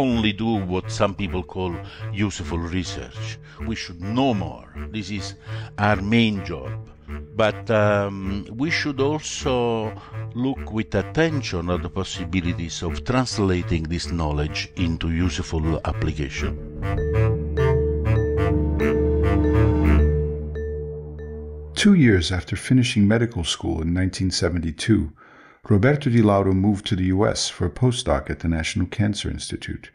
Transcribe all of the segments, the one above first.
only do what some people call useful research. We should know more. This is our main job. But um, we should also look with attention at the possibilities of translating this knowledge into useful application. Two years after finishing medical school in 1972, Roberto Di Lauro moved to the U.S. for a postdoc at the National Cancer Institute.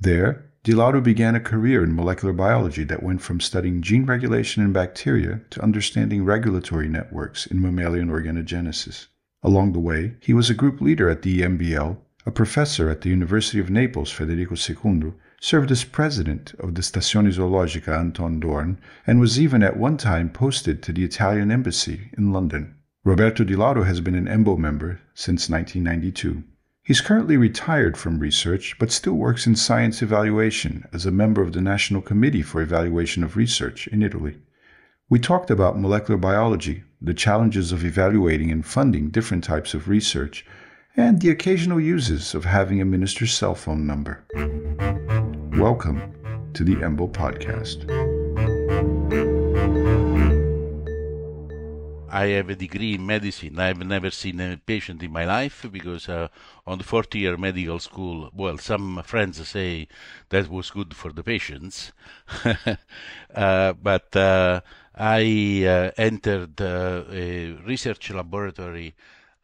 There, Di Lauro began a career in molecular biology that went from studying gene regulation in bacteria to understanding regulatory networks in mammalian organogenesis. Along the way, he was a group leader at the EMBL, a professor at the University of Naples Federico II, served as president of the Stazione Zoologica Anton Dohrn, and was even at one time posted to the Italian embassy in London. Roberto Di has been an EMBO member since 1992. He's currently retired from research, but still works in science evaluation as a member of the National Committee for Evaluation of Research in Italy. We talked about molecular biology, the challenges of evaluating and funding different types of research, and the occasional uses of having a minister's cell phone number. Welcome to the EMBO podcast. I have a degree in medicine. I've never seen a patient in my life because uh, on the fourth year medical school, well, some friends say that was good for the patients. uh, but uh, I uh, entered uh, a research laboratory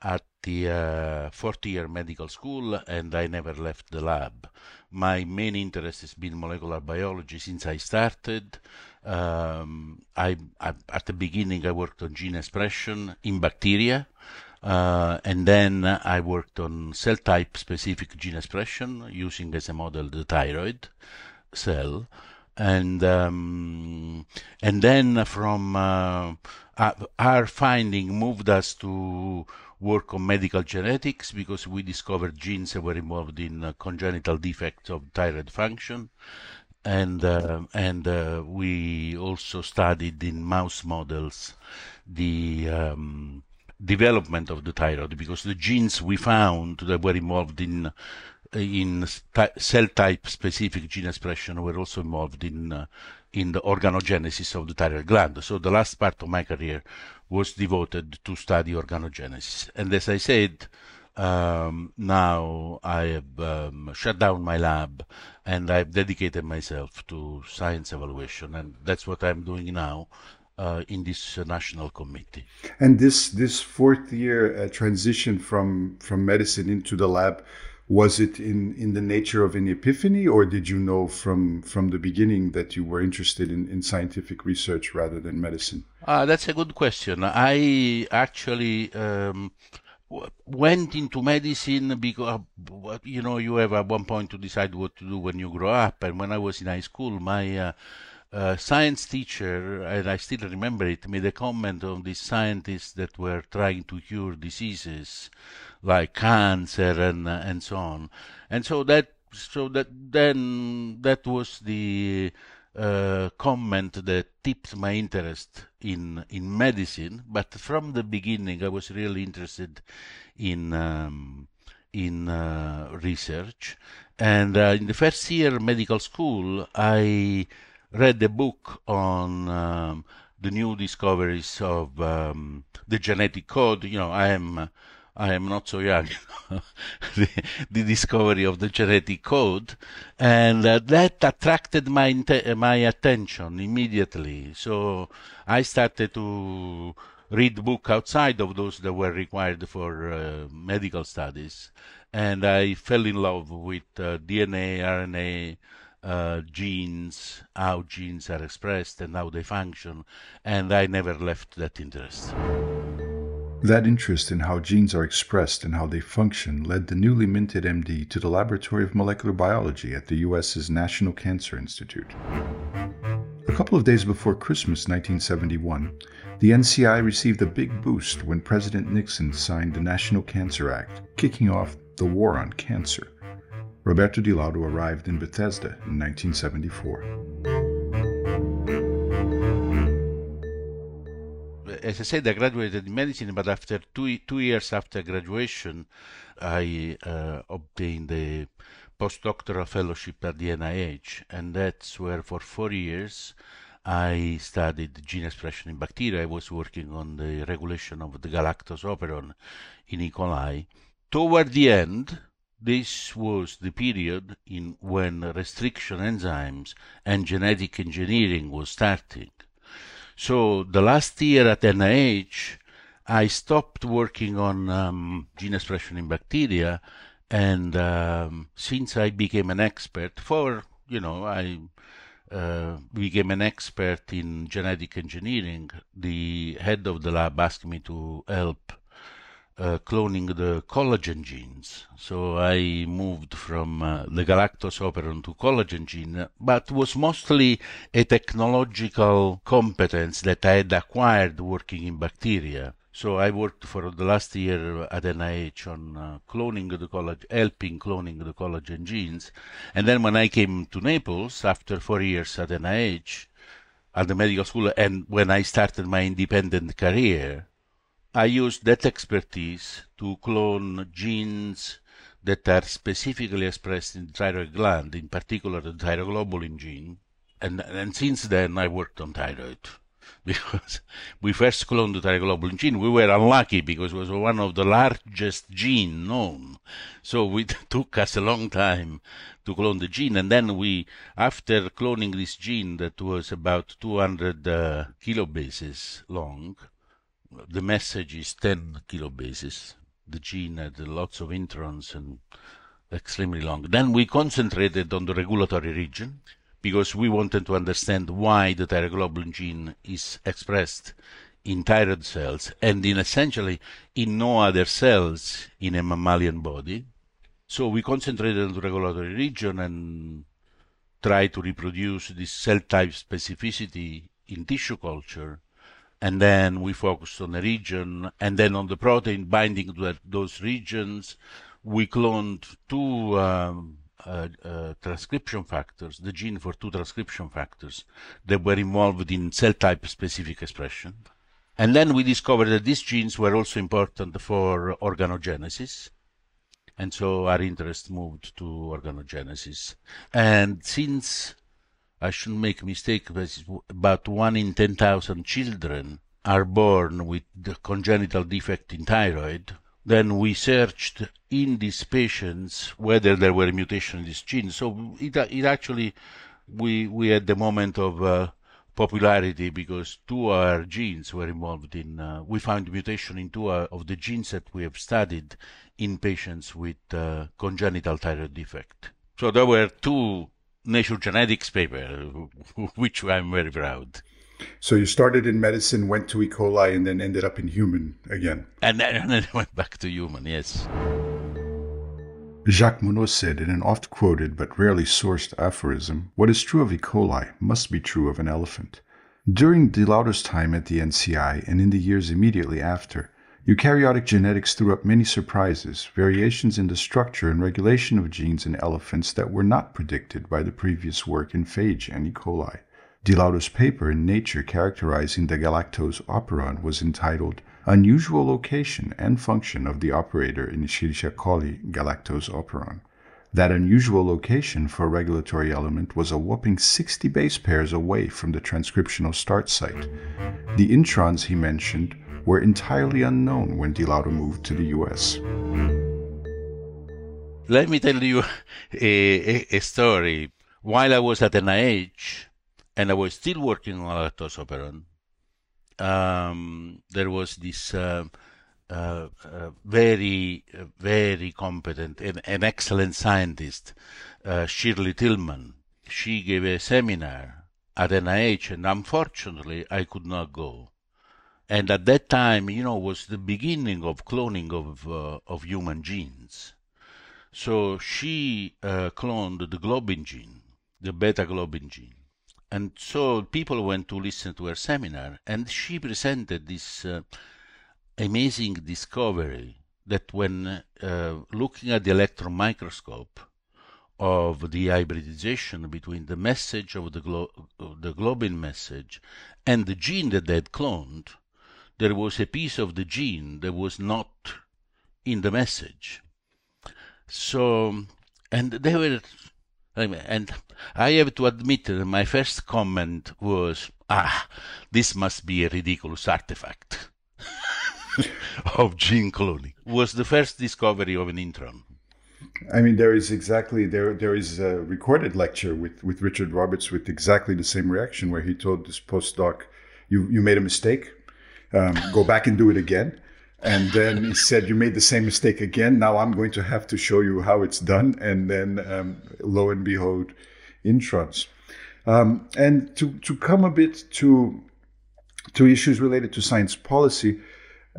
at the uh, fourth year medical school and I never left the lab. My main interest has been molecular biology since I started. Um, I, I, at the beginning I worked on gene expression in bacteria, uh, and then I worked on cell type specific gene expression using as a model the thyroid cell, and um, and then from uh, our finding moved us to work on medical genetics because we discovered genes that were involved in uh, congenital defects of thyroid function and uh, and uh, we also studied in mouse models the um, development of the thyroid because the genes we found that were involved in in cell type specific gene expression were also involved in uh, in the organogenesis of the thyroid gland. So the last part of my career was devoted to study organogenesis. And as I said, um, now I have um, shut down my lab and I've dedicated myself to science evaluation, and that's what I'm doing now. Uh, in this uh, national committee, and this this fourth year uh, transition from from medicine into the lab, was it in in the nature of an epiphany, or did you know from from the beginning that you were interested in, in scientific research rather than medicine? Uh, that's a good question. I actually um, went into medicine because you know you have at one point to decide what to do when you grow up. And when i was in high school my uh, uh, science teacher and i still remember it made a comment on these scientists that were trying to cure diseases like cancer and uh, and so on. And so that so that then that was the uh, comment that tipped my interest in in medicine. But from the beginning, I was really interested in um, in uh, research. And uh, in the first year medical school, I read a book on um, the new discoveries of um, the genetic code. You know, I am I am not so young, the, the, discovery of the genetic code, and uh, that attracted my my attention immediately. So I started to read book outside of those that were required for uh, medical studies, and I fell in love with uh, DNA, RNA. Uh, genes, how genes are expressed and how they function, and I never left that interest. That interest in how genes are expressed and how they function led the newly minted MD to the Laboratory of Molecular Biology at the US's National Cancer Institute. A couple of days before Christmas 1971, the NCI received a big boost when President Nixon signed the National Cancer Act, kicking off the war on cancer. Roberto Di Lauro arrived in Bethesda in 1974. As I said, I graduated in medicine, but after two two years after graduation, I uh, obtained a postdoctoral fellowship at the NIH, and that's where for four years I studied gene expression in bacteria. I was working on the regulation of the galactose operon in E. coli. Toward the end, this was the period in when restriction enzymes and genetic engineering was starting. So the last year at NIH, I stopped working on um, gene expression in bacteria, and um, since I became an expert for, you know, I uh, became an expert in genetic engineering, the head of the lab asked me to help uh, cloning the collagen genes. So I moved from uh, the galactose operon to collagen gene, but was mostly a technological competence that I had acquired working in bacteria. So I worked for the last year at NIH on uh, cloning the collagen, helping cloning the collagen genes. And then when I came to Naples after four years at NIH, at the medical school, and when I started my independent career, I used that expertise to clone genes that are specifically expressed in thyroid gland, in particular the thyroglobulin gene. And, and since then, I worked on thyroid because we first cloned the thyroglobulin gene. We were unlucky because it was one of the largest gene known. So it took us a long time to clone the gene. And then we, after cloning this gene that was about 200 uh, kilobases long, the message is 10 kilobases. The gene had lots of introns and extremely long. Then we concentrated on the regulatory region because we wanted to understand why the thyroglobulin gene is expressed in thyroid cells and in essentially in no other cells in a mammalian body. So we concentrated on the regulatory region and tried to reproduce this cell type specificity in tissue culture and then we focused on a region, and then on the protein binding to those regions, we cloned two um, uh, uh, transcription factors, the gene for two transcription factors that were involved in cell type specific expression. And then we discovered that these genes were also important for organogenesis. And so our interest moved to organogenesis. And since I shouldn't make a mistake, but about one in 10,000 children are born with the congenital defect in thyroid. Then we searched in these patients whether there were mutations in this gene. So it, it actually, we, we had the moment of uh, popularity because two of our genes were involved in, uh, we found mutation in two of the genes that we have studied in patients with uh, congenital thyroid defect. So there were two Nature Genetics paper, which I'm very proud. So you started in medicine, went to E. coli, and then ended up in human again. And then, and went back to human, yes. Jacques Monod said in an oft quoted but rarely sourced aphorism, What is true of E. coli must be true of an elephant. During Di Lauro's time at the NCI and in the years immediately after, Eukaryotic genetics threw up many surprises, variations in the structure and regulation of genes in elephants that were not predicted by the previous work in phage and E. coli. Di Lauro's paper in Nature characterizing the galactose operon was entitled Unusual Location and Function of the Operator in Escherichia coli Galactose Operon. That unusual location for a regulatory element was a whopping 60 base pairs away from the transcriptional start site. The introns he mentioned were entirely unknown when Di Lauro moved to the US. Let me tell you a, a, story. While I was at NIH and I was still working on galactose operon, um, there was this uh, uh, uh, very, very competent and an excellent scientist, uh, Shirley Tilghman. She gave a seminar at NIH, and unfortunately, I could not go and at that time, you know, was the beginning of cloning of uh, of human genes. So she uh, cloned the globin gene, the beta globin gene, and so people went to listen to her seminar, and she presented this uh, amazing discovery that when uh, looking at the electron microscope of the hybridization between the message of the, glo- the globin message and the gene that they had cloned, there was a piece of the gene that was not in the message. So, and they were, and I have to admit that my first comment was, ah, this must be a ridiculous artifact of gene cloning. Was the first discovery of an intron. I mean, there is exactly there. There is a recorded lecture with with Richard Roberts with exactly the same reaction, where he told this postdoc, "You you made a mistake. Um, go back and do it again." And then he said, "You made the same mistake again. Now I'm going to have to show you how it's done." And then, um, lo and behold, introns. Um, and to to come a bit to to issues related to science policy,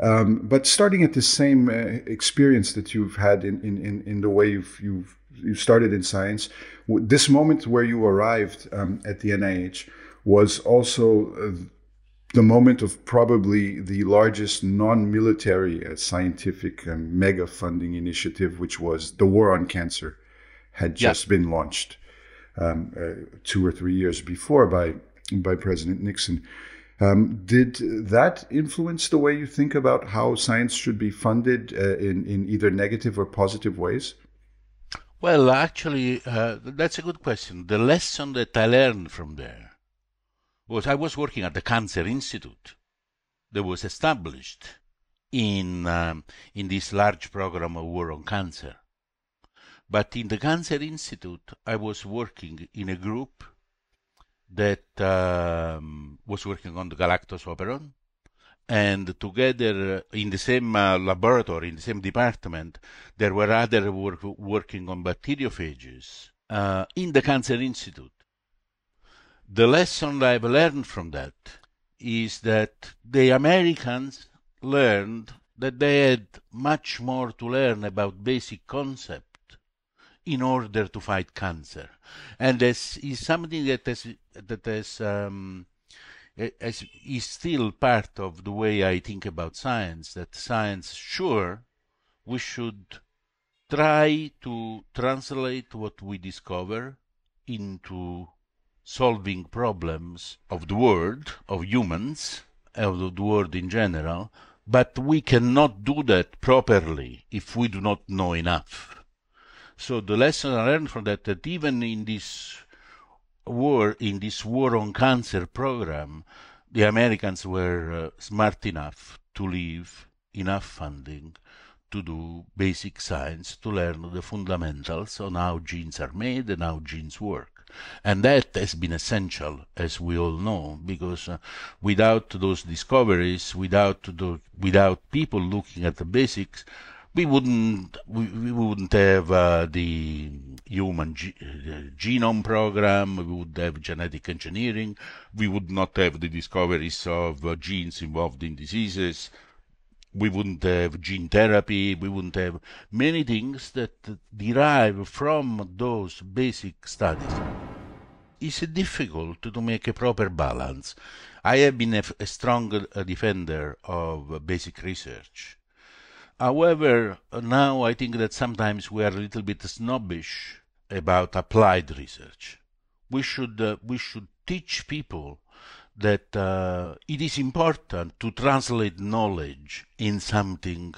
um, but starting at the same uh, experience that you've had in, in, in the way you've, you've, you started in science, this moment where you arrived um, at the NIH was also uh, the moment of probably the largest non-military uh, scientific um, mega funding initiative, which was the War on Cancer, had just been launched um, uh, two or three years before by by President Nixon. Um, did that influence the way you think about how science should be funded uh, in, in either negative or positive ways? Well, actually, uh, that's a good question. The lesson that I learned from there was I was working at the Cancer Institute that was established in um, in this large program of war on cancer. But in the Cancer Institute, I was working in a group that um, was working on the Galactose operon. And together in the same uh, laboratory, in the same department, there were other work, working on bacteriophages uh, in the Cancer Institute. The lesson I've learned from that is that the Americans learned that they had much more to learn about basic concepts in order to fight cancer. And this is something that is, that is, um, is still part of the way I think about science, that science, sure, we should try to translate what we discover into solving problems of the world, of humans, of the world in general, but we cannot do that properly if we do not know enough. So the lesson I learned from that, that even in this war, in this war on cancer program, the Americans were uh, smart enough to leave enough funding to do basic science, to learn the fundamentals on how genes are made and how genes work. And that has been essential, as we all know, because uh, without those discoveries, without the, without people looking at the basics, we wouldn't we, we wouldn't have uh, the human ge- uh, genome program. We would have genetic engineering. We would not have the discoveries of uh, genes involved in diseases. We wouldn't have gene therapy. We wouldn't have many things that derive from those basic studies. It's difficult to make a proper balance. I have been a, strong uh, defender of basic research However, now I think that sometimes we are a little bit snobbish about applied research. We should uh, we should teach people that uh, it is important to translate knowledge in something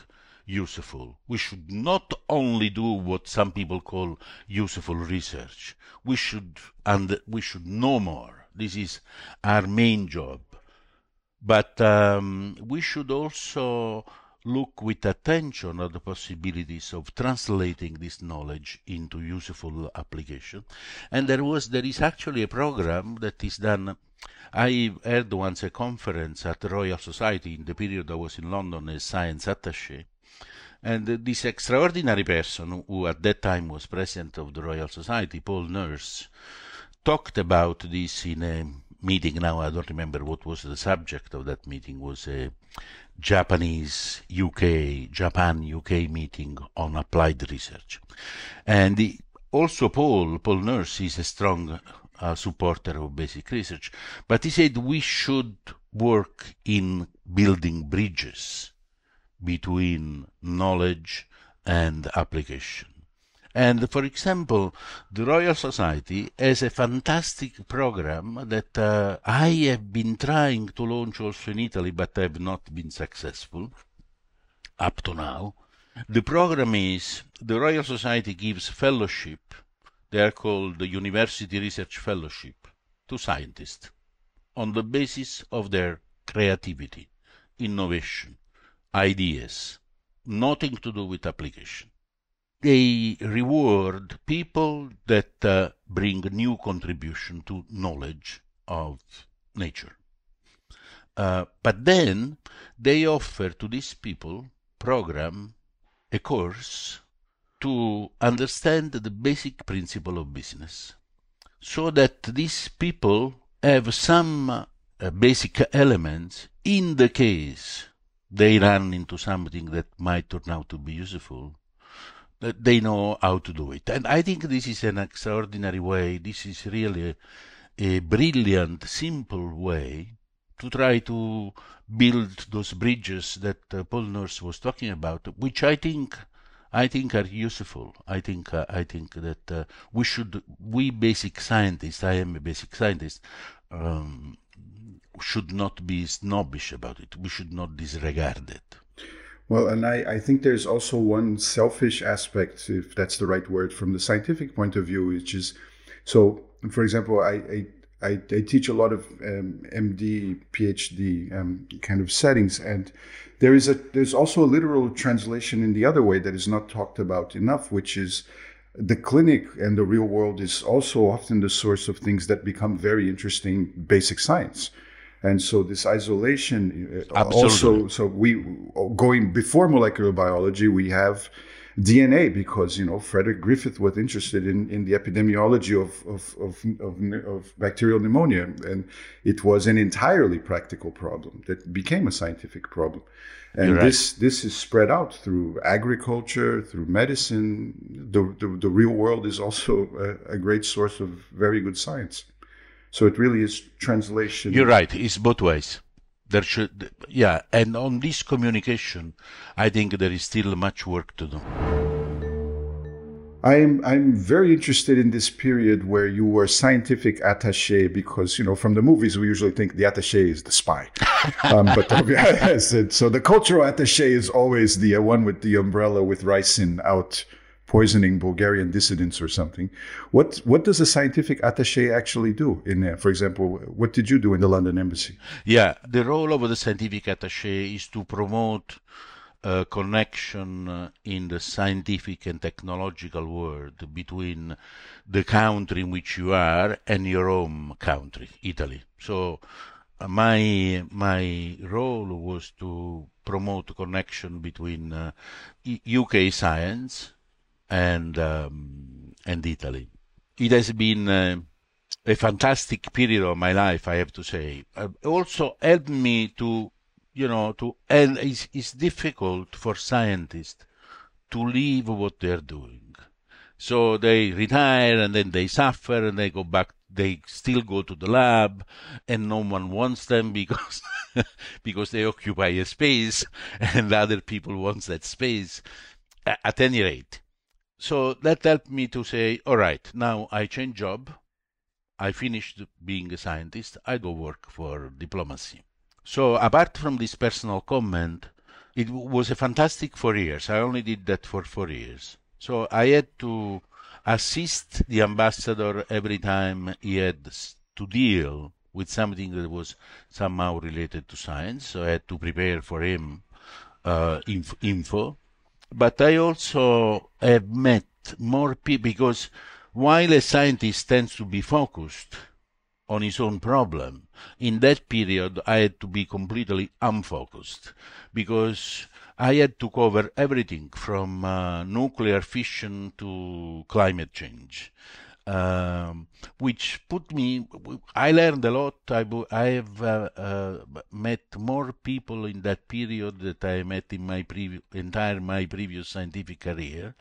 useful. We should not only do what some people call useful research. We should and we should know more. This is our main job. But um, we should also look with attention at the possibilities of translating this knowledge into useful application. And there was, there is actually a program that is done. I heard once a conference at the Royal Society in the period I was in London as science attaché. And this extraordinary person, who at that time was president of the Royal Society, Paul Nurse, talked about this in a meeting. Now I don't remember what was the subject of that meeting. Was a Japanese UK, Japan UK meeting on applied research. And the, also Paul, Paul Nurse is a strong uh, supporter of basic research, but he said we should work in building bridges between knowledge and application. And for example, the Royal Society has a fantastic program that uh, I have been trying to launch also in Italy, but have not been successful up to now. The program is the Royal Society gives fellowship. They are called the University Research Fellowship to scientists on the basis of their creativity, innovation, ideas, nothing to do with application. They reward people that uh, bring new contribution to knowledge of nature. Uh, but then they offer to these people program a course to understand the basic principle of business so that these people have some uh, basic elements in the case they run into something that might turn out to be useful they know how to do it and i think this is an extraordinary way this is really a, brilliant simple way to try to build those bridges that uh, Paul Nurse was talking about, which I think I think are useful. I think uh, I think that uh, we should we basic scientists. I am a basic scientist. Um, should not be snobbish about it. We should not disregard it. Well, and I, I think there's also one selfish aspect, if that's the right word, from the scientific point of view, which is so. For example, I, I I, I, teach a lot of um, MD, PhD um, kind of settings, and there is a there's also a literal translation in the other way that is not talked about enough, which is the clinic and the real world is also often the source of things that become very interesting basic science. And so this isolation uh, Absolutely. also so we going before molecular biology we have DNA because you know Frederick Griffith was interested in, in the epidemiology of of, of, of, of bacterial pneumonia, and it was an entirely practical problem that became a scientific problem. And right. this this is spread out through agriculture, through medicine. The the, the real world is also a, a great source of very good science. So it really is translation. You're right. It's both ways there should yeah and on this communication i think there is still much work to do I'm I'm very interested in this period where you were scientific attaché because you know from the movies we usually think the attaché is the spy, um, but the, so the cultural attaché is always the uh, one with the umbrella with ricin out poisoning Bulgarian dissidents or something. What what does a scientific attaché actually do in there? For example, what did you do in the London embassy? Yeah, the role of the scientific attaché is to promote a connection uh, in the scientific and technological world between the country in which you are and your home country, Italy. So uh, my my role was to promote connection between uh, UK science and um, and Italy. It has been uh, a fantastic period of my life, I have to say. Uh, also helped me to, you know, to and it's, it's difficult for scientists to leave what they're doing. So they retire and then they suffer and they go back. They still go to the lab, and no one wants them because because they occupy a space, and other people want that space. At any rate, so that helped me to say, all right, now I change job. I finished being a scientist. I go work for diplomacy. So apart from this personal comment, it was a fantastic four years. I only did that for four years. So I had to assist the ambassador every time he had to deal with something that was somehow related to science. So I had to prepare for him uh, inf- info but I also have met more people because while a scientist tends to be focused on his own problem, in that period I had to be completely unfocused because I had to cover everything from uh, nuclear fission to climate change um, which put me. I learned a lot. I, I have uh, uh, met more people in that period that I met in my entire my previous scientific career.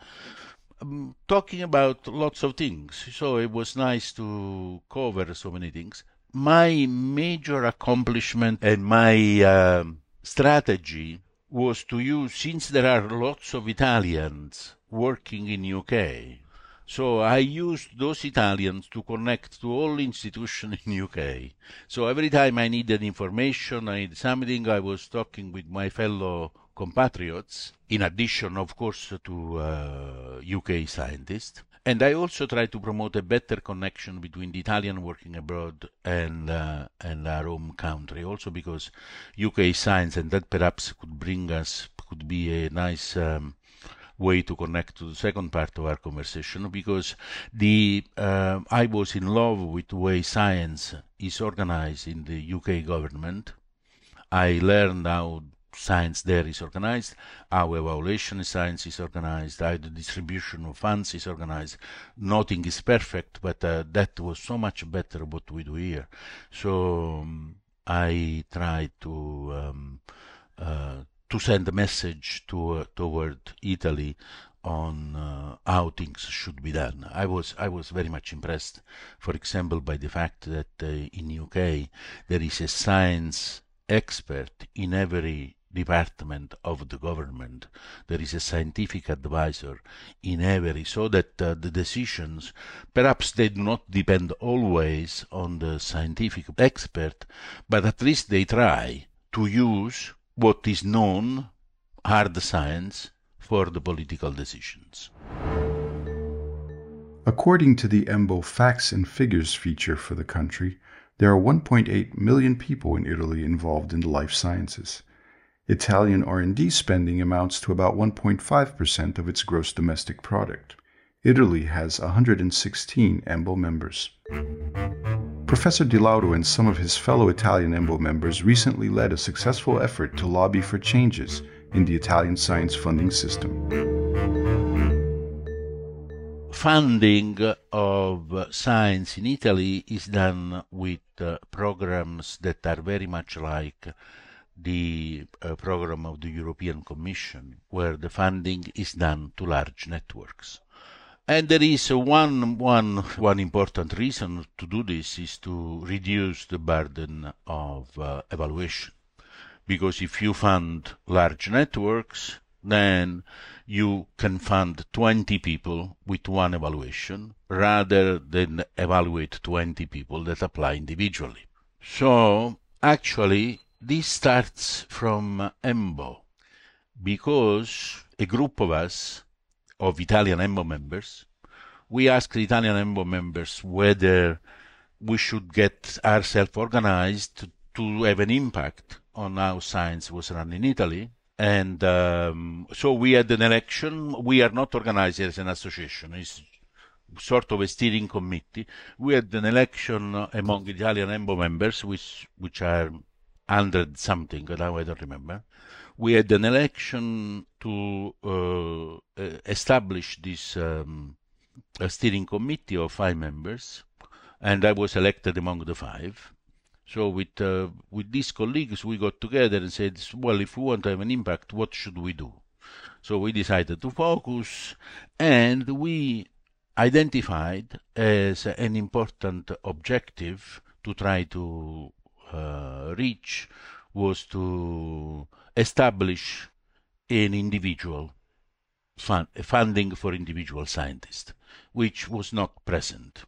Um, talking about lots of things, so it was nice to cover so many things. My major accomplishment and my um, strategy was to use, since there are lots of Italians working in UK, so I used those Italians to connect to all institutions in UK. So every time I needed information, I need something, I was talking with my fellow compatriots, in addition, of course, to uh, UK scientists. And I also try to promote a better connection between the Italian working abroad and uh, and our home country. Also because UK science and that perhaps could bring us could be a nice um, way to connect to the second part of our conversation because the uh, I was in love with the way science is organized in the UK government. I learned how science there is organized, how evaluation science is organized, how the distribution of funds is organized. Nothing is perfect, but uh, that was so much better what we do here. So um, I tried to um, uh, to send a message to, uh, toward Italy on uh, how things should be done. I was I was very much impressed, for example, by the fact that uh, in UK there is a science expert in every department of the government. There is a scientific advisor in every, so that uh, the decisions, perhaps they do not depend always on the scientific expert, but at least they try to use what is known, hard science, for the political decisions. According to the EMBO Facts and Figures feature for the country, there are 1.8 million people in Italy involved in the life sciences. Italian R&D spending amounts to about 1.5% of its gross domestic product. Italy has 116 EMBO members. Professor Di Lauro and some of his fellow Italian EMBO members recently led a successful effort to lobby for changes in the Italian science funding system. Funding of science in Italy is done with uh, programs that are very much like the uh, program of the European Commission, where the funding is done to large networks. And there is one, one, one important reason to do this is to reduce the burden of uh, evaluation. Because if you fund large networks, then you can fund 20 people with one evaluation rather than evaluate 20 people that apply individually. So actually this starts from EMBO because a group of us, of Italian EMBO members, we asked Italian EMBO members whether we should get ourselves organized to, to, have an impact on how science was run in Italy. And um, so we had an election. We are not organized as an association. It's sort of a steering committee. We had an election among Italian EMBO members, which, which are hundred something, now I don't remember. We had an election to uh, establish this um, steering committee of five members, and I was elected among the five. So with uh, with these colleagues, we got together and said, well, if we want to have an impact, what should we do? So we decided to focus, and we identified as an important objective to try to uh, reach was to establish an individual fund, funding for individual scientists, which was not present.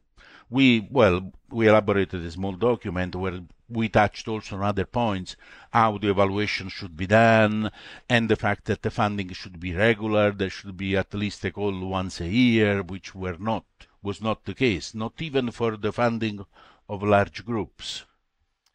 We, well, we elaborated a small document where we touched also on other points, how the evaluation should be done, and the fact that the funding should be regular, there should be at least a call once a year, which were not, was not the case, not even for the funding of large groups.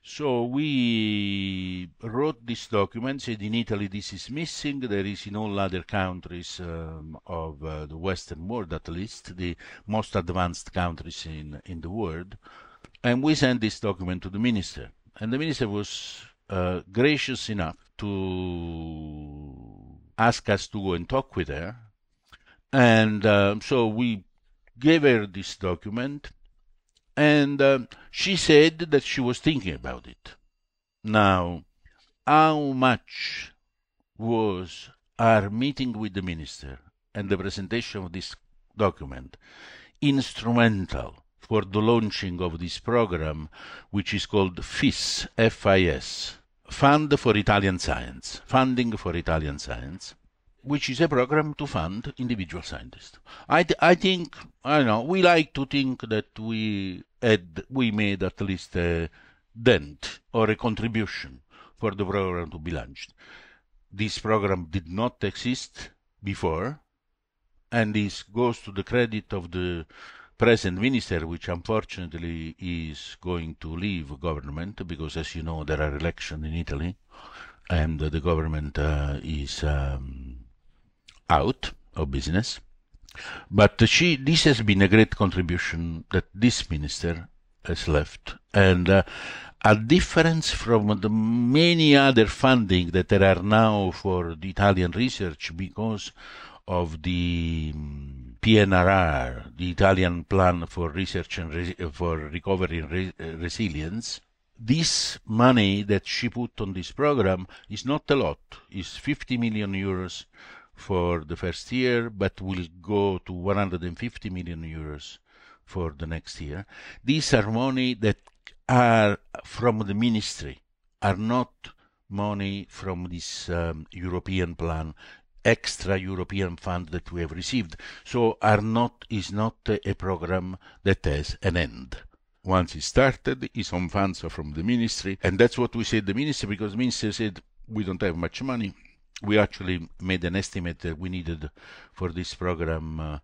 So we wrote this document, said in Italy this is missing, there is in all other countries um, of uh, the Western world at least, the most advanced countries in, in the world. And we sent this document to the minister. And the minister was uh, gracious enough to ask us to go and talk with her. And uh, so we gave her this document and uh, she said that she was thinking about it. Now, how much was our meeting with the minister and the presentation of this document instrumental for the launching of this program, which is called FIS, F-I-S, Fund for Italian Science, Funding for Italian Science, which is a program to fund individual scientists. I, th- I think, I don't know, we like to think that we had, we made at least a dent or a contribution for the program to be launched. this program did not exist before, and this goes to the credit of the present minister, which unfortunately is going to leave government because, as you know, there are elections in Italy, and the government uh, is um, out of business. But she, this has been a great contribution that this minister has left, and uh, a difference from the many other funding that there are now for the Italian research because of the um, PNRR, the Italian Plan for Research and Re for Recovery and Re Resilience. This money that she put on this program is not a lot. It's 50 million euros for the first year, but will go to 150 million euros for the next year. These are money that are from the ministry, are not money from this um, European plan, extra European fund that we have received. So are not is not a program that has an end. Once it started, it's on funds from the ministry, and that's what we said the ministry because the ministry said we don't have much money. We actually made an estimate that we needed for this program uh,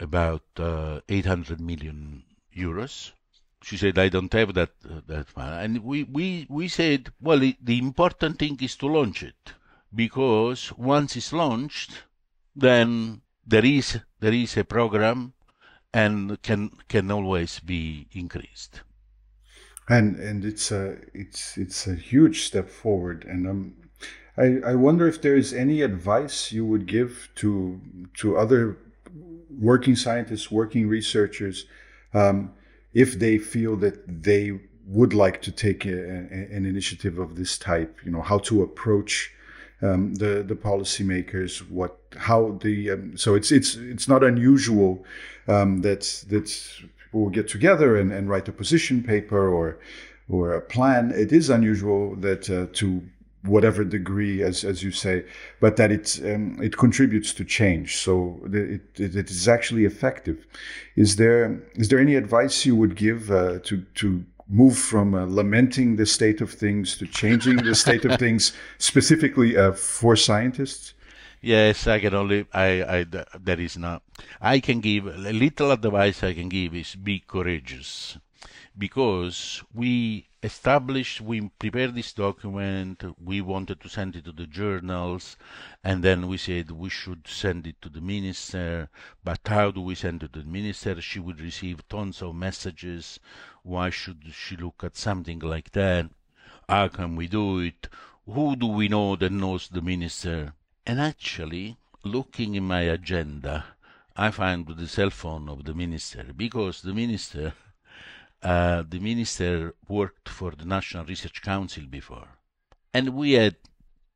about uh, 800 million euros she said, I don't have that uh, that fund. And we, we, we said, well, it, the important thing is to launch it because once it's launched, then there is there is a program and can can always be increased. And and it's a it's it's a huge step forward. And um, I I wonder if there is any advice you would give to to other working scientists, working researchers. Um, if they feel that they would like to take a, a, an initiative of this type, you know, how to approach um, the the policymakers, what how the um, so it's it's it's not unusual um, that that people will get together and, and write a position paper or or a plan. It is unusual that uh, to whatever degree, as as you say, but that it um, it contributes to change. So it, it, it is actually effective. Is there is there any advice you would give uh, to to move from uh, lamenting the state of things to changing the state of things, specifically uh, for scientists? Yes, I can only. I, I. There is not. I can give a little advice. I can give is be courageous, because we established, we prepared this document, we wanted to send it to the journals, and then we said we should send it to the minister, but how do we send it to the minister? She would receive tons of messages. Why should she look at something like that? How can we do it? Who do we know that knows the minister? And actually, looking in my agenda, I find the cell phone of the minister because the minister uh, the minister worked for the National Research Council before, and we had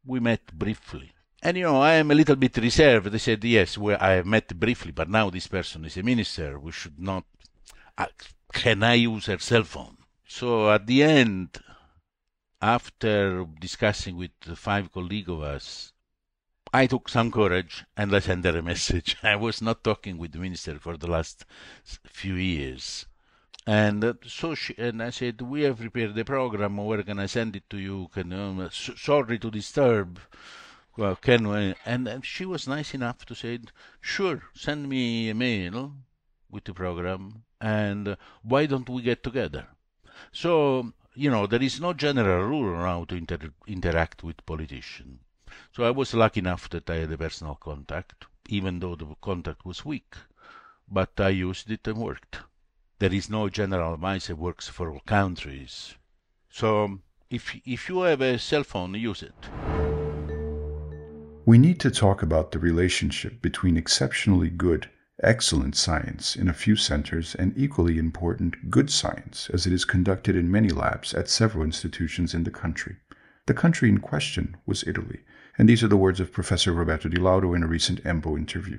we met briefly. And you know, I am a little bit reserved. They said, "Yes, we, I have met briefly, but now this person is a minister. We should not. Uh, can I use her cell phone?" So at the end, after discussing with the five colleagues of us, I took some courage and I sent her a message. I was not talking with the minister for the last few years. And uh, so she, and I said, we have prepared the program. Where can I send it to you? Can um, sorry to disturb. Well, can we? And, and she was nice enough to say, sure, send me a mail with the program, and uh, why don't we get together? So you know, there is no general rule on how to inter- interact with politicians. So I was lucky enough that I had a personal contact, even though the contact was weak. But I used it and worked there is no general advice that works for all countries. So if, if you have a cell phone, use it. We need to talk about the relationship between exceptionally good, excellent science in a few centers and equally important good science as it is conducted in many labs at several institutions in the country. The country in question was Italy, and these are the words of Professor Roberto Di Lauro in a recent EMBO interview.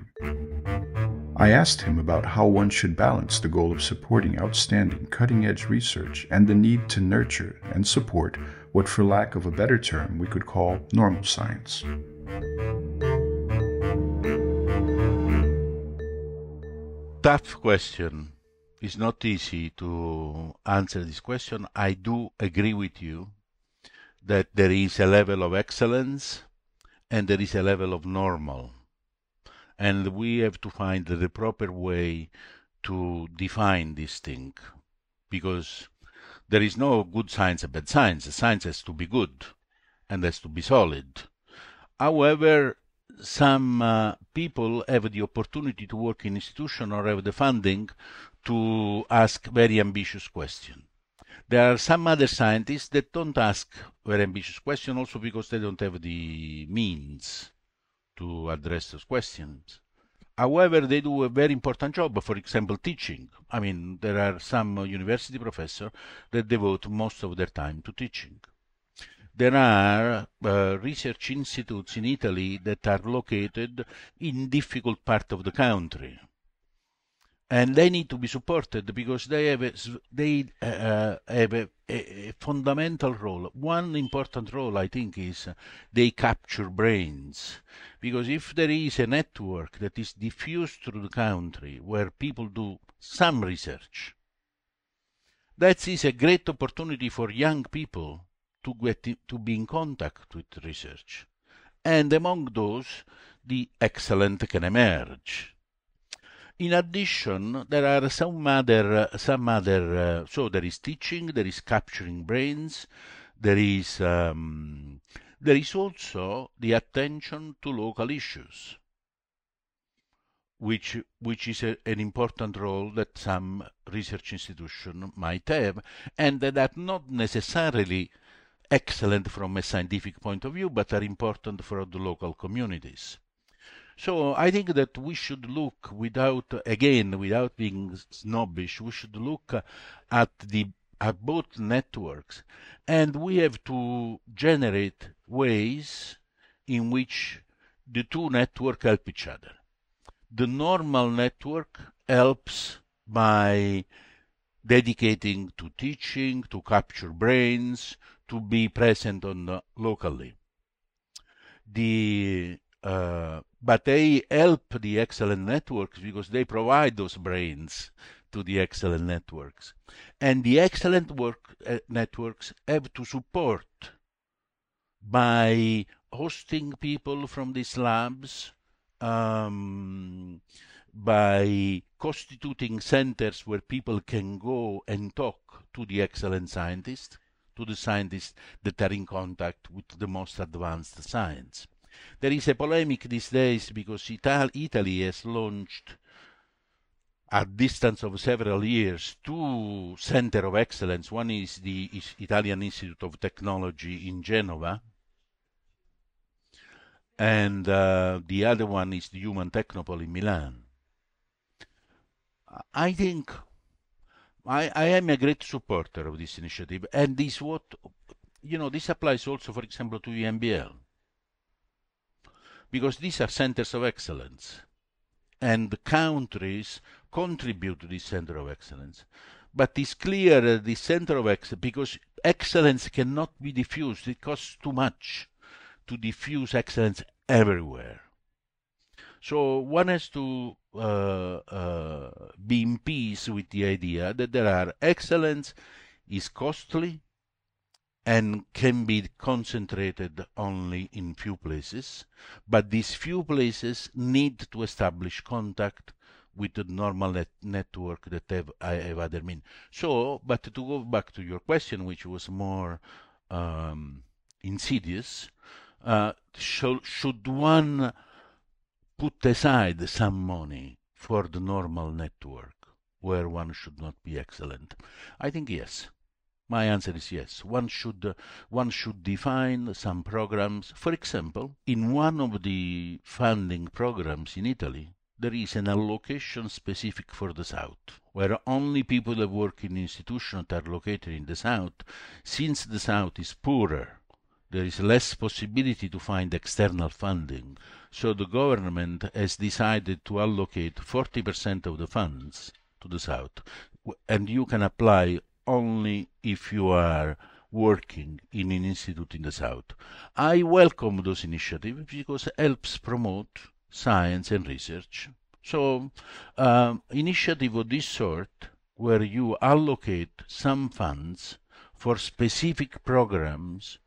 I asked him about how one should balance the goal of supporting outstanding cutting edge research and the need to nurture and support what, for lack of a better term, we could call normal science. Tough question. It's not easy to answer this question. I do agree with you that there is a level of excellence and there is a level of normal. And we have to find the proper way to define this thing because there is no good science and bad science. Science has to be good and has to be solid. However, some uh, people have the opportunity to work in institution or have the funding to ask very ambitious questions. There are some other scientists that don't ask very ambitious questions also because they don't have the means to address those questions. However, they do a very important job, for example, teaching. I mean, there are some university professors that devote most of their time to teaching. There are uh, research institutes in Italy that are located in difficult part of the country and they need to be supported because they have a, they uh, have a, a, fundamental role. One important role, I think, is they capture brains. Because if there is a network that is diffused through the country where people do some research, that is a great opportunity for young people to get to be in contact with research, and among those, the excellent can emerge in addition, there are some other, some other. Uh, so there is teaching, there is capturing brains, there is um, there is also the attention to local issues, which which is a, an important role that some research institution might have, and that are not necessarily excellent from a scientific point of view, but are important for the local communities. So I think that we should look without, again, without being snobbish, we should look at the at both networks, and we have to generate ways in which the two networks help each other. The normal network helps by dedicating to teaching, to capture brains, to be present on locally. The uh, but they help the excellent networks because they provide those brains to the excellent networks. And the excellent work uh, networks have to support by hosting people from these labs, um, by constituting centers where people can go and talk to the excellent scientists, to the scientists that are in contact with the most advanced science. There is a polemic these days because Ital- Italy has launched at distance of several years two center of excellence. One is the Italian Institute of Technology in Genova, and uh, the other one is the Human Technopole in Milan. I think I, I am a great supporter of this initiative, and this what you know. This applies also, for example, to EMBL because these are centers of excellence and the countries contribute to this center of excellence. But it's clear that the center of excellence, because excellence cannot be diffused, it costs too much to diffuse excellence everywhere. So one has to uh, uh, be in peace with the idea that there are excellence is costly, and can be concentrated only in few places, but these few places need to establish contact with the normal net network that have, I have other mean. So, but to go back to your question, which was more um, insidious, uh, should one put aside some money for the normal network where one should not be excellent? I think yes. My answer is yes. One should uh, one should define some programs. For example, in one of the funding programs in Italy, there is an allocation specific for the South, where only people that work in institutions are located in the South, since the South is poorer, there is less possibility to find external funding. So the government has decided to allocate 40% of the funds to the South, and you can apply only if you are working in an institute in the South. I welcome those initiatives because it helps promote science and research. So, um, initiative of this sort, where you allocate some funds for specific programs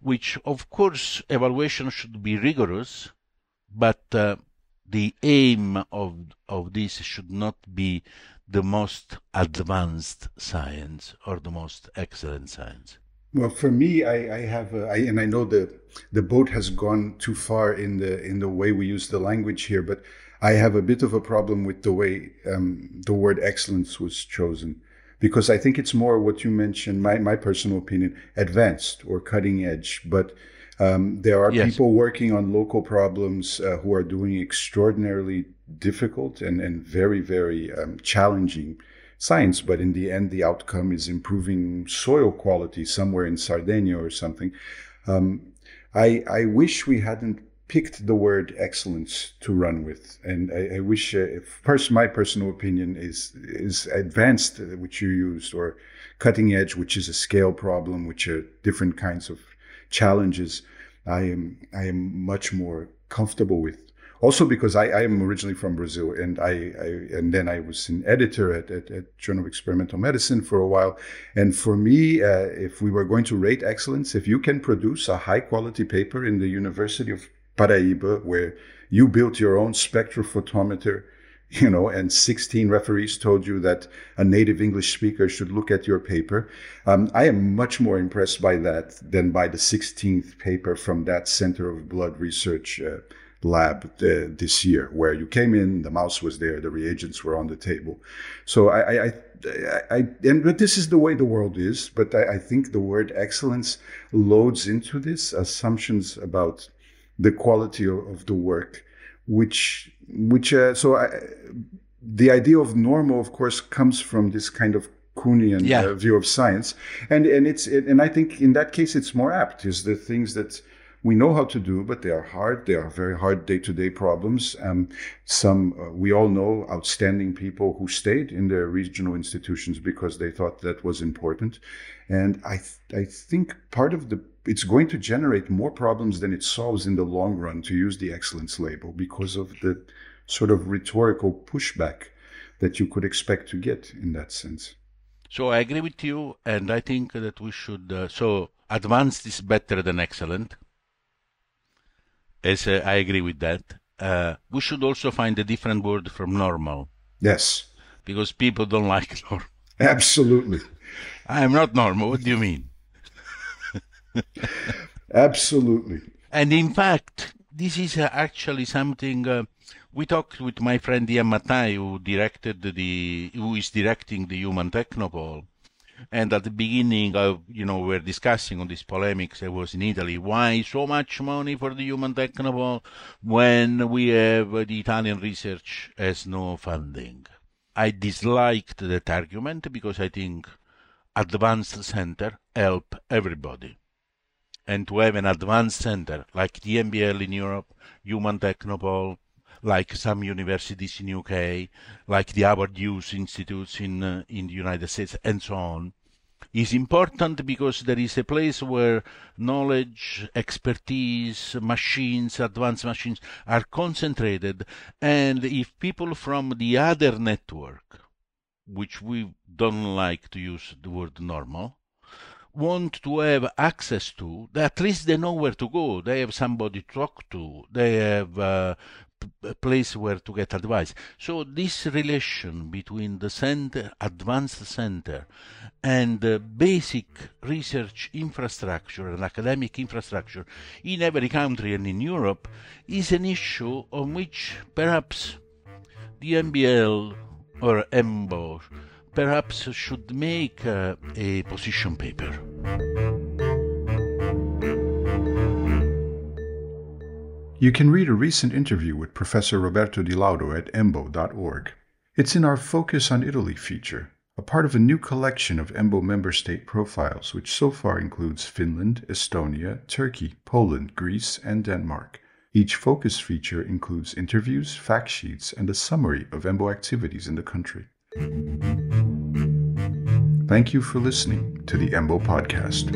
which of course evaluation should be rigorous, but uh, the aim of of this should not be the most advanced science or the most excellent science. Well, for me, I, I have, a, I, and I know the the boat has gone too far in the in the way we use the language here, but I have a bit of a problem with the way um, the word excellence was chosen, because I think it's more what you mentioned, my my personal opinion, advanced or cutting edge, but. Um, there are yes. people working on local problems uh, who are doing extraordinarily difficult and, and very, very um, challenging science, but in the end, the outcome is improving soil quality somewhere in Sardinia or something. Um, I, I wish we hadn't picked the word excellence to run with, and I, I wish, uh, if pers- my personal opinion is is advanced, uh, which you used, or cutting edge, which is a scale problem, which are different kinds of challenges. I am I am much more comfortable with also because I, I am originally from Brazil and I, I, and then I was an editor at, at, at, Journal of Experimental Medicine for a while. And for me, uh, if we were going to rate excellence, if you can produce a high quality paper in the University of Paraíba where you built your own spectrophotometer, you know, and 16 referees told you that a native English speaker should look at your paper. Um, I am much more impressed by that than by the 16th paper from that Center of Blood Research uh, lab uh, this year, where you came in, the mouse was there, the reagents were on the table. So I, I, I, I and but this is the way the world is. But I, I think the word excellence loads into this assumptions about the quality of, of the work, which which uh, so I, the idea of normal, of course, comes from this kind of Kuhnian yeah. uh, view of science, and and it's it, and I think in that case it's more apt is the things that we know how to do, but they are hard. They are very hard day to day problems. Um, some, uh, we all know outstanding people who stayed in their regional institutions because they thought that was important. And I, th- I think part of the, it's going to generate more problems than it solves in the long run to use the excellence label because of the sort of rhetorical pushback that you could expect to get in that sense. So I agree with you, and I think that we should. Uh, so advanced is better than excellent. Yes, uh, I agree with that. Uh, we should also find a different word from normal. Yes. Because people don't like normal. Absolutely. I am not normal. What do you mean? Absolutely. And in fact, this is uh, actually something uh, we talked with my friend Iain Mattaj, who directed the, who is directing the Human Technopole, and at the beginning of, you know, we are discussing on these polemics I was in Italy. Why so much money for the Human Technopole when we have uh, the Italian research has no funding? I disliked that argument because I think advanced center help everybody. And to have an advanced center like the EMBL in Europe, Human Technopole, like some universities in UK, like the Howard Institutes in uh, in the United States, and so on, is important because there is a place where knowledge, expertise, machines, advanced machines are concentrated, and if people from the other network, which we don't like to use the word normal, want to have access to, at least they know where to go. They have somebody to talk to. They have uh, a place where to get advice. So this relation between the center, advanced center, and the basic research infrastructure and academic infrastructure in every country and in Europe is an issue on which perhaps the EMBL or EMBO perhaps should make uh, a position paper. You can read a recent interview with Professor Roberto Di Lauro at embo.org. It's in our Focus on Italy feature, a part of a new collection of EMBO member state profiles, which so far includes Finland, Estonia, Turkey, Poland, Greece, and Denmark. Each focus feature includes interviews, fact sheets, and a summary of EMBO activities in the country. Thank you for listening to the EMBO podcast.